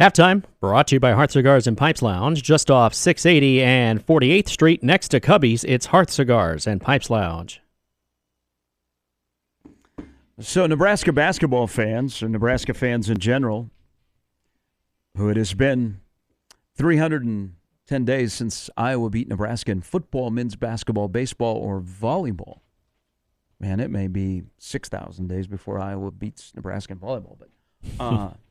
Halftime brought to you by Hearth Cigars and Pipes Lounge, just off 680 and 48th Street next to Cubby's. It's Hearth Cigars and Pipes Lounge. So, Nebraska basketball fans, or Nebraska fans in general, who it has been 310 days since Iowa beat Nebraska in football, men's basketball, baseball, or volleyball. Man, it may be 6,000 days before Iowa beats Nebraska in volleyball. But, uh,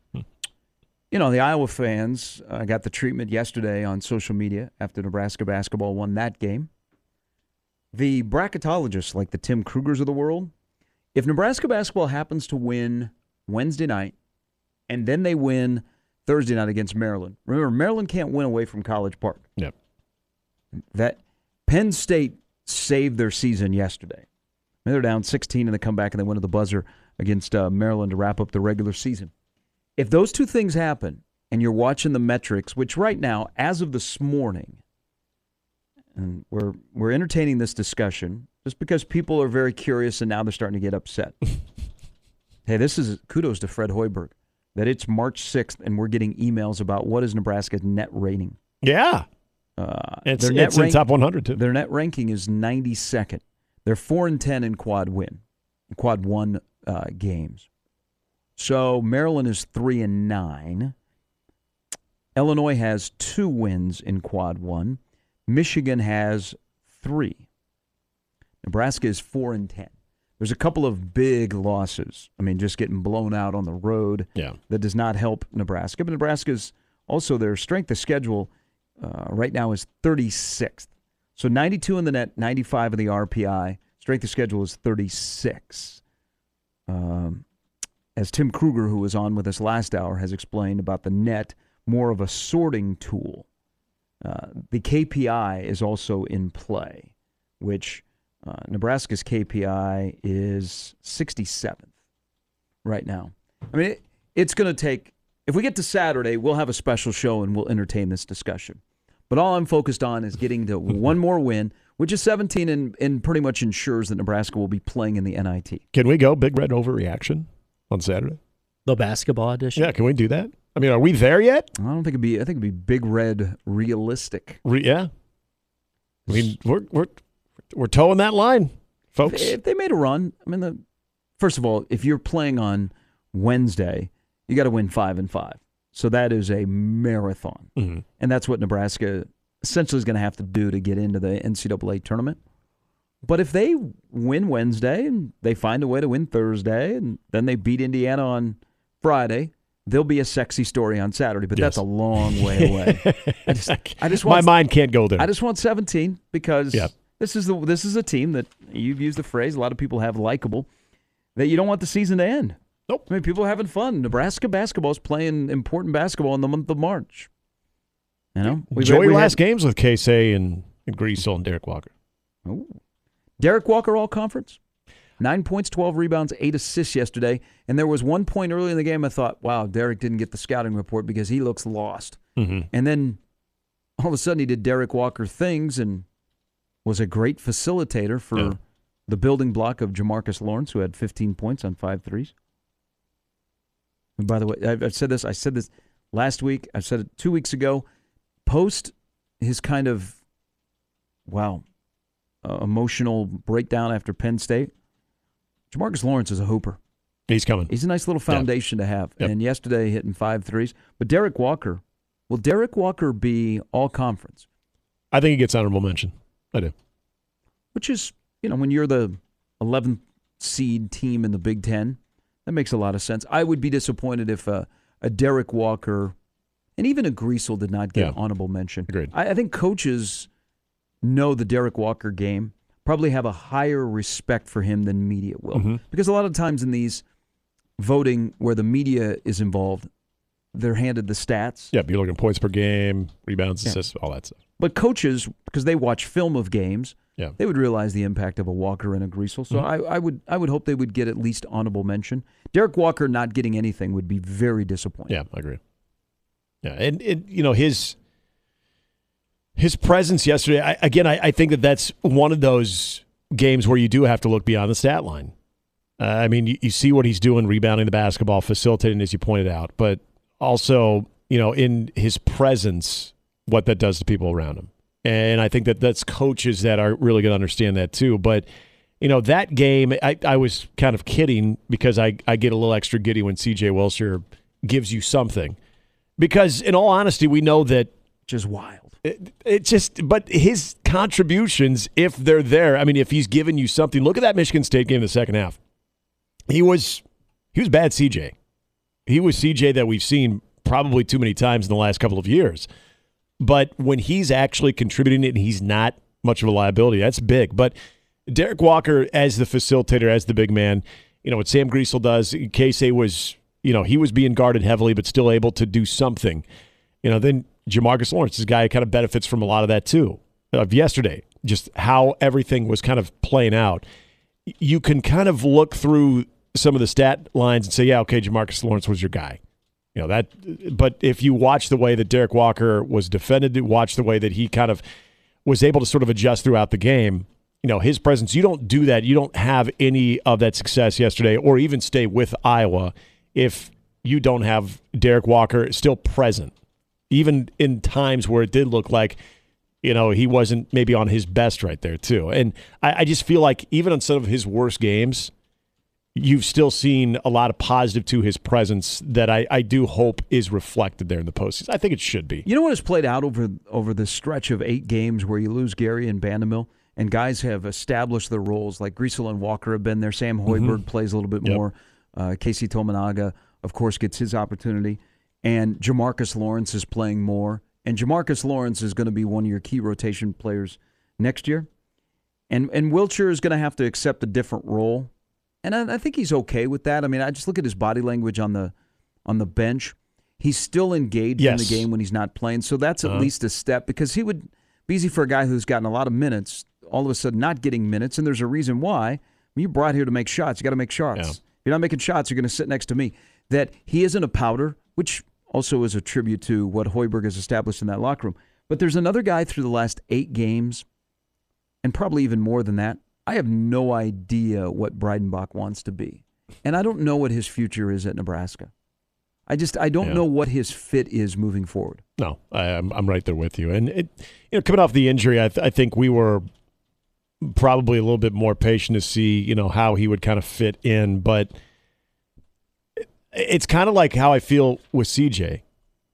you know, the Iowa fans uh, got the treatment yesterday on social media after Nebraska basketball won that game. The bracketologists, like the Tim Krugers of the world, if Nebraska basketball happens to win Wednesday night and then they win Thursday night against Maryland, remember Maryland can't win away from College Park. Yep. That Penn State saved their season yesterday. I mean, they're down 16 in the comeback and they went to the buzzer against uh, Maryland to wrap up the regular season. If those two things happen and you're watching the metrics, which right now, as of this morning, and we're we're entertaining this discussion just because people are very curious and now they're starting to get upset. hey, this is kudos to Fred Hoiberg that it's March 6th and we're getting emails about what is Nebraska's net rating. Yeah. Uh, It's, their net it's in rank- top 100 too. Their net ranking is 92nd. They're 4 and 10 in quad win, quad 1 uh, games. So Maryland is 3 and 9. Illinois has 2 wins in quad 1. Michigan has 3. Nebraska is 4 and 10. There's a couple of big losses. I mean, just getting blown out on the road. Yeah. That does not help Nebraska. But Nebraska's also their strength of schedule uh, right now is 36th. So 92 in the net, 95 in the RPI. Strength of schedule is 36. Um, as Tim Kruger, who was on with us last hour, has explained about the net, more of a sorting tool. Uh, the KPI is also in play, which uh, Nebraska's KPI is 67th right now. I mean, it, it's going to take, if we get to Saturday, we'll have a special show and we'll entertain this discussion. But all I'm focused on is getting to one more win, which is 17 and, and pretty much ensures that Nebraska will be playing in the NIT. Can we go big red overreaction on Saturday? The basketball edition. Yeah, can we do that? I mean, are we there yet? I don't think it'd be, I think it'd be big red realistic. Re- yeah. I mean, we're we're we're towing that line, folks. If they made a run, I mean, the, first of all, if you're playing on Wednesday, you got to win five and five. So that is a marathon, Mhm. and that's what Nebraska essentially is going to have to do to get into the NCAA tournament. But if they win Wednesday and they find a way to win Thursday, and then they beat Indiana on Friday, there'll be a sexy story on Saturday. But that's a long way away. I just, I just My mind can't go there. I just want 17 because Yeah. this is the this is a team that you've used the phrase a lot of people have likable that you don't want the season to end. Nope. I mean, people are having fun. Nebraska basketball is playing important basketball in the month of March. You know, We've- Enjoy your we last had- games with Keisei and, and Griesel and Derrick Walker. Derrick Walker, all conference. Nine points, 12 rebounds, eight assists yesterday. And there was one point early in the game I thought, wow, Derrick didn't get the scouting report because he looks lost. Mhm. And then all of a sudden he did Derrick Walker things and was a great facilitator for Yeah. the building block of Jamarques Lawrence, who had 15 points on five threes. And by the way, I've, I've said this. I said this last week. I said it two weeks ago. Post his kind of wow uh, emotional breakdown after Penn State. Jamarques Lawrence is a hooper. He's coming. He's a nice little foundation to have. Yep. And yesterday hitting five threes. But Derrick Walker, will Derrick Walker be all conference? I think he gets honorable mention. I do. Which is, you know, when you're the 11th seed team in the Big Ten, that makes a lot of sense. I would be disappointed if a, a Derrick Walker and even a Griesel did not get Yeah. honorable mention. Agreed. I, I think coaches know the Derrick Walker game, probably have a higher respect for him than media will. Mhm. Because a lot of times in these voting where the media is involved, they're handed the stats. Yeah, you're looking at points per game, rebounds, Yeah. assists, all that stuff. But coaches, because they watch film of games, Yeah. they would realize the impact of a Walker and a Griesel. So I, I would I would hope they would get at least honorable mention. Derrick Walker not getting anything would be very disappointing. Yeah, I agree. Yeah, and, and you know his his presence yesterday. I, again, I, I think that that's one of those games where you do have to look beyond the stat line. Uh, I mean, you, you see what he's doing, rebounding the basketball, facilitating, as you pointed out, but also, you know, in his presence, what that does to people around him. And I think that that's coaches that are really going to understand that too. But you know, that game, I, I was kind of kidding because I, I get a little extra giddy when CJ Wilcher gives you something. Because in all honesty, we know that Just wild. It, it just, but his contributions, if they're there, I mean, if he's given you something, look at that Michigan State game in the second half. He was, he was bad CJ. He was CJ that we've seen probably too many times in the last couple of years. But when he's actually contributing it and he's not much of a liability, that's big. But Derrick Walker as the facilitator, as the big man, you know, what Sam Griesel does, Keisei was, you know, he was being guarded heavily, but still able to do something. You know, then Jamarques Lawrence, this guy kind of benefits from a lot of that too. Of yesterday, just how everything was kind of playing out. You can kind of look through some of the stat lines and say, yeah, okay, Jamarques Lawrence was your guy. You know that, but if you watch the way that Derrick Walker was defended, watch the way that he kind of was able to sort of adjust throughout the game. You know his presence. You don't do that. You don't have any of that success yesterday, or even stay with Iowa if you don't have Derrick Walker still present, even in times where it did look like you know he wasn't maybe on his best right there too. And I, I just feel like even on some of his worst games, you've still seen a lot of positive to his presence that I, I do hope is reflected there in the postseason. I think it should be. You know what has played out over over the stretch of eight games where you lose Gary and Bandoumel, and guys have established their roles. Like Griesel and Walker have been there. Sam Hoiberg plays a little bit Mm-hmm. Yep. more. Uh, Keisei Tominaga, of course, gets his opportunity, and Jamarques Lawrence is playing more. And Jamarques Lawrence is going to be one of your key rotation players next year. And and Wilcher is going to have to accept a different role, and I, I think he's okay with that. I mean, I just look at his body language on the on the bench. He's still engaged in the game when he's not playing, so that's at Uh-huh. least a step because he would be easy for a guy who's gotten a lot of minutes, all of a sudden not getting minutes, and there's a reason why. I mean, you brought here to make shots. You got to make shots. Yeah. If you're not making shots, you're going to sit next to me. That he isn't a powder, which also is a tribute to what Hoiberg has established in that locker room. But there's another guy through the last eight games, and probably even more than that. I have no idea what Breidenbach wants to be, and I don't know what his future is at Nebraska. I just I don't Yeah. know what his fit is moving forward. No, I, I'm I'm right there with you. And it, you know, coming off the injury, I, th- I think we were probably a little bit more patient to see you know how he would kind of fit in. But it's kind of like how I feel with CJ.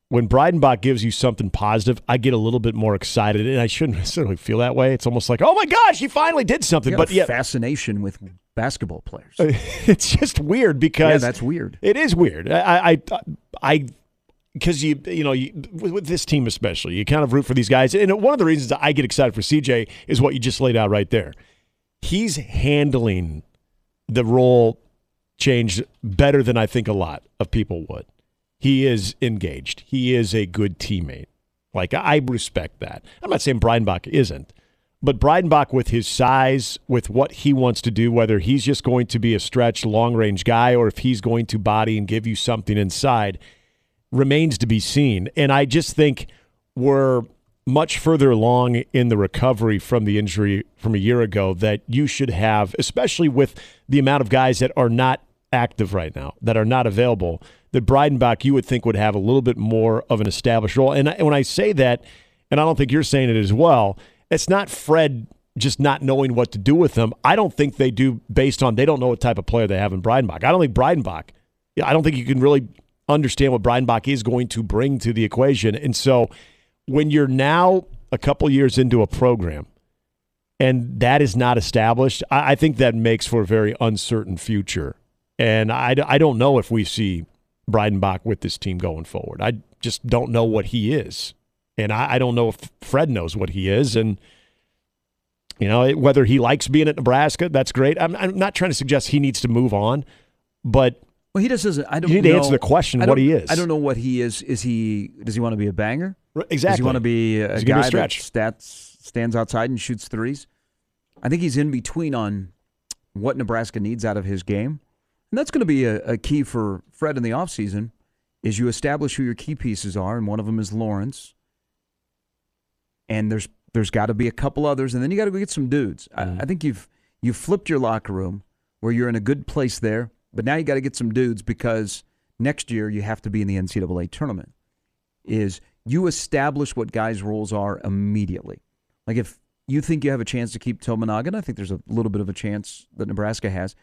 When Breidenbach gives you something positive, I get a little bit more excited, and I shouldn't necessarily feel that way. It's almost like, oh my gosh, he finally did something. But a yeah, fascination with basketball players. it's just weird because yeah, that's weird. it is weird. I, I, I, because you, you know, you, with, with this team especially, you kind of root for these guys. And one of the reasons that I get excited for CJ is what you just laid out right there. He's handling the role change better than I think a lot of people would. He is engaged. He is a good teammate. Like I respect that. I'm not saying Breidenbach isn't, but Breidenbach with his size, with what he wants to do, whether he's just going to be a stretch long range guy or if he's going to body and give you something inside, remains to be seen. And I just think we're much further along in the recovery from the injury from a year ago that you should have, especially with the amount of guys that are not active right now, that are not available, that Breidenbach you would think would have a little bit more of an established role. And when I say that, and I don't think you're saying it as well, it's not Fred just not knowing what to do with them. I don't think they do based on they don't know what type of player they have in Breidenbach. I don't think Breidenbach, I don't think you can really understand what Breidenbach is going to bring to the equation. And so when you're now a couple years into a program and that is not established, I, I think that makes for a very uncertain future. And I, I don't know if we see Breidenbach with this team going forward. I just don't know what he is. And I, I don't know if Fred knows what he is. And, you know, whether he likes being at Nebraska, that's great. I'm, I'm not trying to suggest he needs to move on, but Well, he just doesn't. I don't. You need to answer the question what he is. I don't know what he is. Is he? Does he want to be a banger? Exactly. he want to be a gonna be a guy that stats stands outside and shoots threes? I think he's in between on what Nebraska needs out of his game, and that's going to be a, a key for Fred in the offseason is you establish who your key pieces are, and one of them is Lawrence, and there's there's got to be a couple others, and then you got to go get some dudes. Mm-hmm. I, I think you've you've flipped your locker room where you're in a good place there, but now you got to get some dudes because next year you have to be in the NCAA tournament. Is you establish what guys' roles are immediately. Like if you think you have a chance to keep Tominaga, I think there's a little bit of a chance that Nebraska has.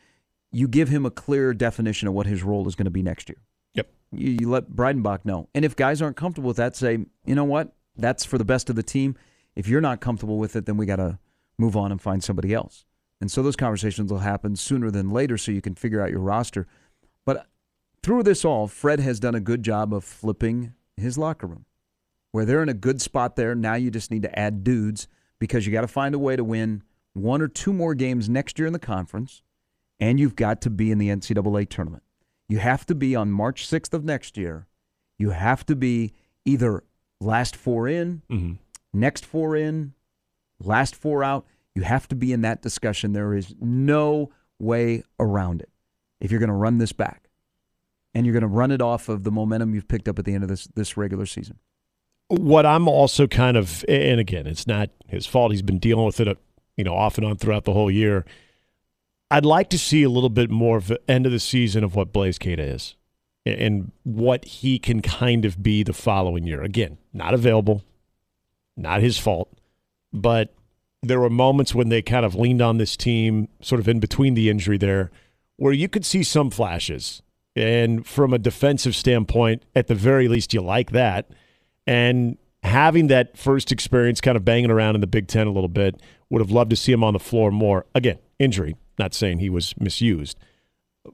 You give him a clear definition of what his role is going to be next year. Yep. You, you let Breidenbach know. And if guys aren't comfortable with that, say, you know what? That's for the best of the team. If you're not comfortable with it, then we got to move on and find somebody else. And so those conversations will happen sooner than later so you can figure out your roster. But through this all, Fred has done a good job of flipping his locker room. Where they're in a good spot there, now you just need to add dudes because you got to find a way to win one or two more games next year in the conference, and you've got to be in the NCAA tournament. You have to be on March 6th of next year. You have to be either last four in, Mm-hmm. next four in, last four out. You have to be in that discussion. There is no way around it if you're going to run this back. And you're going to run it off of the momentum you've picked up at the end of this this regular season. What I'm also kind of, and again, it's not his fault. He's been dealing with it, uh, you know, off and on throughout the whole year. I'd like to see a little bit more of the end of the season of what Blaise Keita is and what he can kind of be the following year. Again, not available, not his fault, but there were moments when they kind of leaned on this team, sort of in between the injury there, where you could see some flashes. And from a defensive standpoint, at the very least, you like that. And having that first experience kind of banging around in the Big Ten a little bit, would have loved to see him on the floor more. Again, injury, not saying he was misused.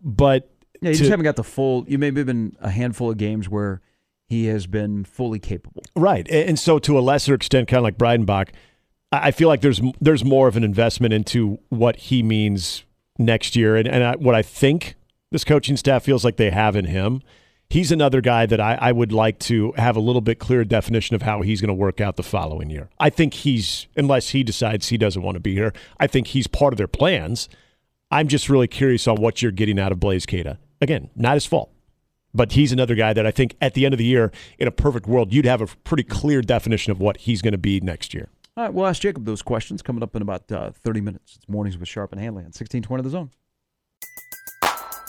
But Yeah, you to- just haven't got the full. You maybe have been a handful of games where he has been fully capable. Right, and so to a lesser extent, kind of like Breidenbach, I I feel like there's there's more of an investment into what he means next year, and and I, what I think this coaching staff feels like they have in him. He's another guy that I, I would like to have a little bit clearer definition of how he's going to work out the following year. I think he's, unless he decides he doesn't want to be here, I think he's part of their plans. I'm just really curious on what you're getting out of Blaise Keita. Again, not his fault. But he's another guy that I think at the end of the year, in a perfect world, you'd have a pretty clear definition of what he's going to be next year. All right, we'll ask Jacob those questions coming up in about uh, 30 minutes. It's mornings with Sharp and Hanley on 1620 The Zone.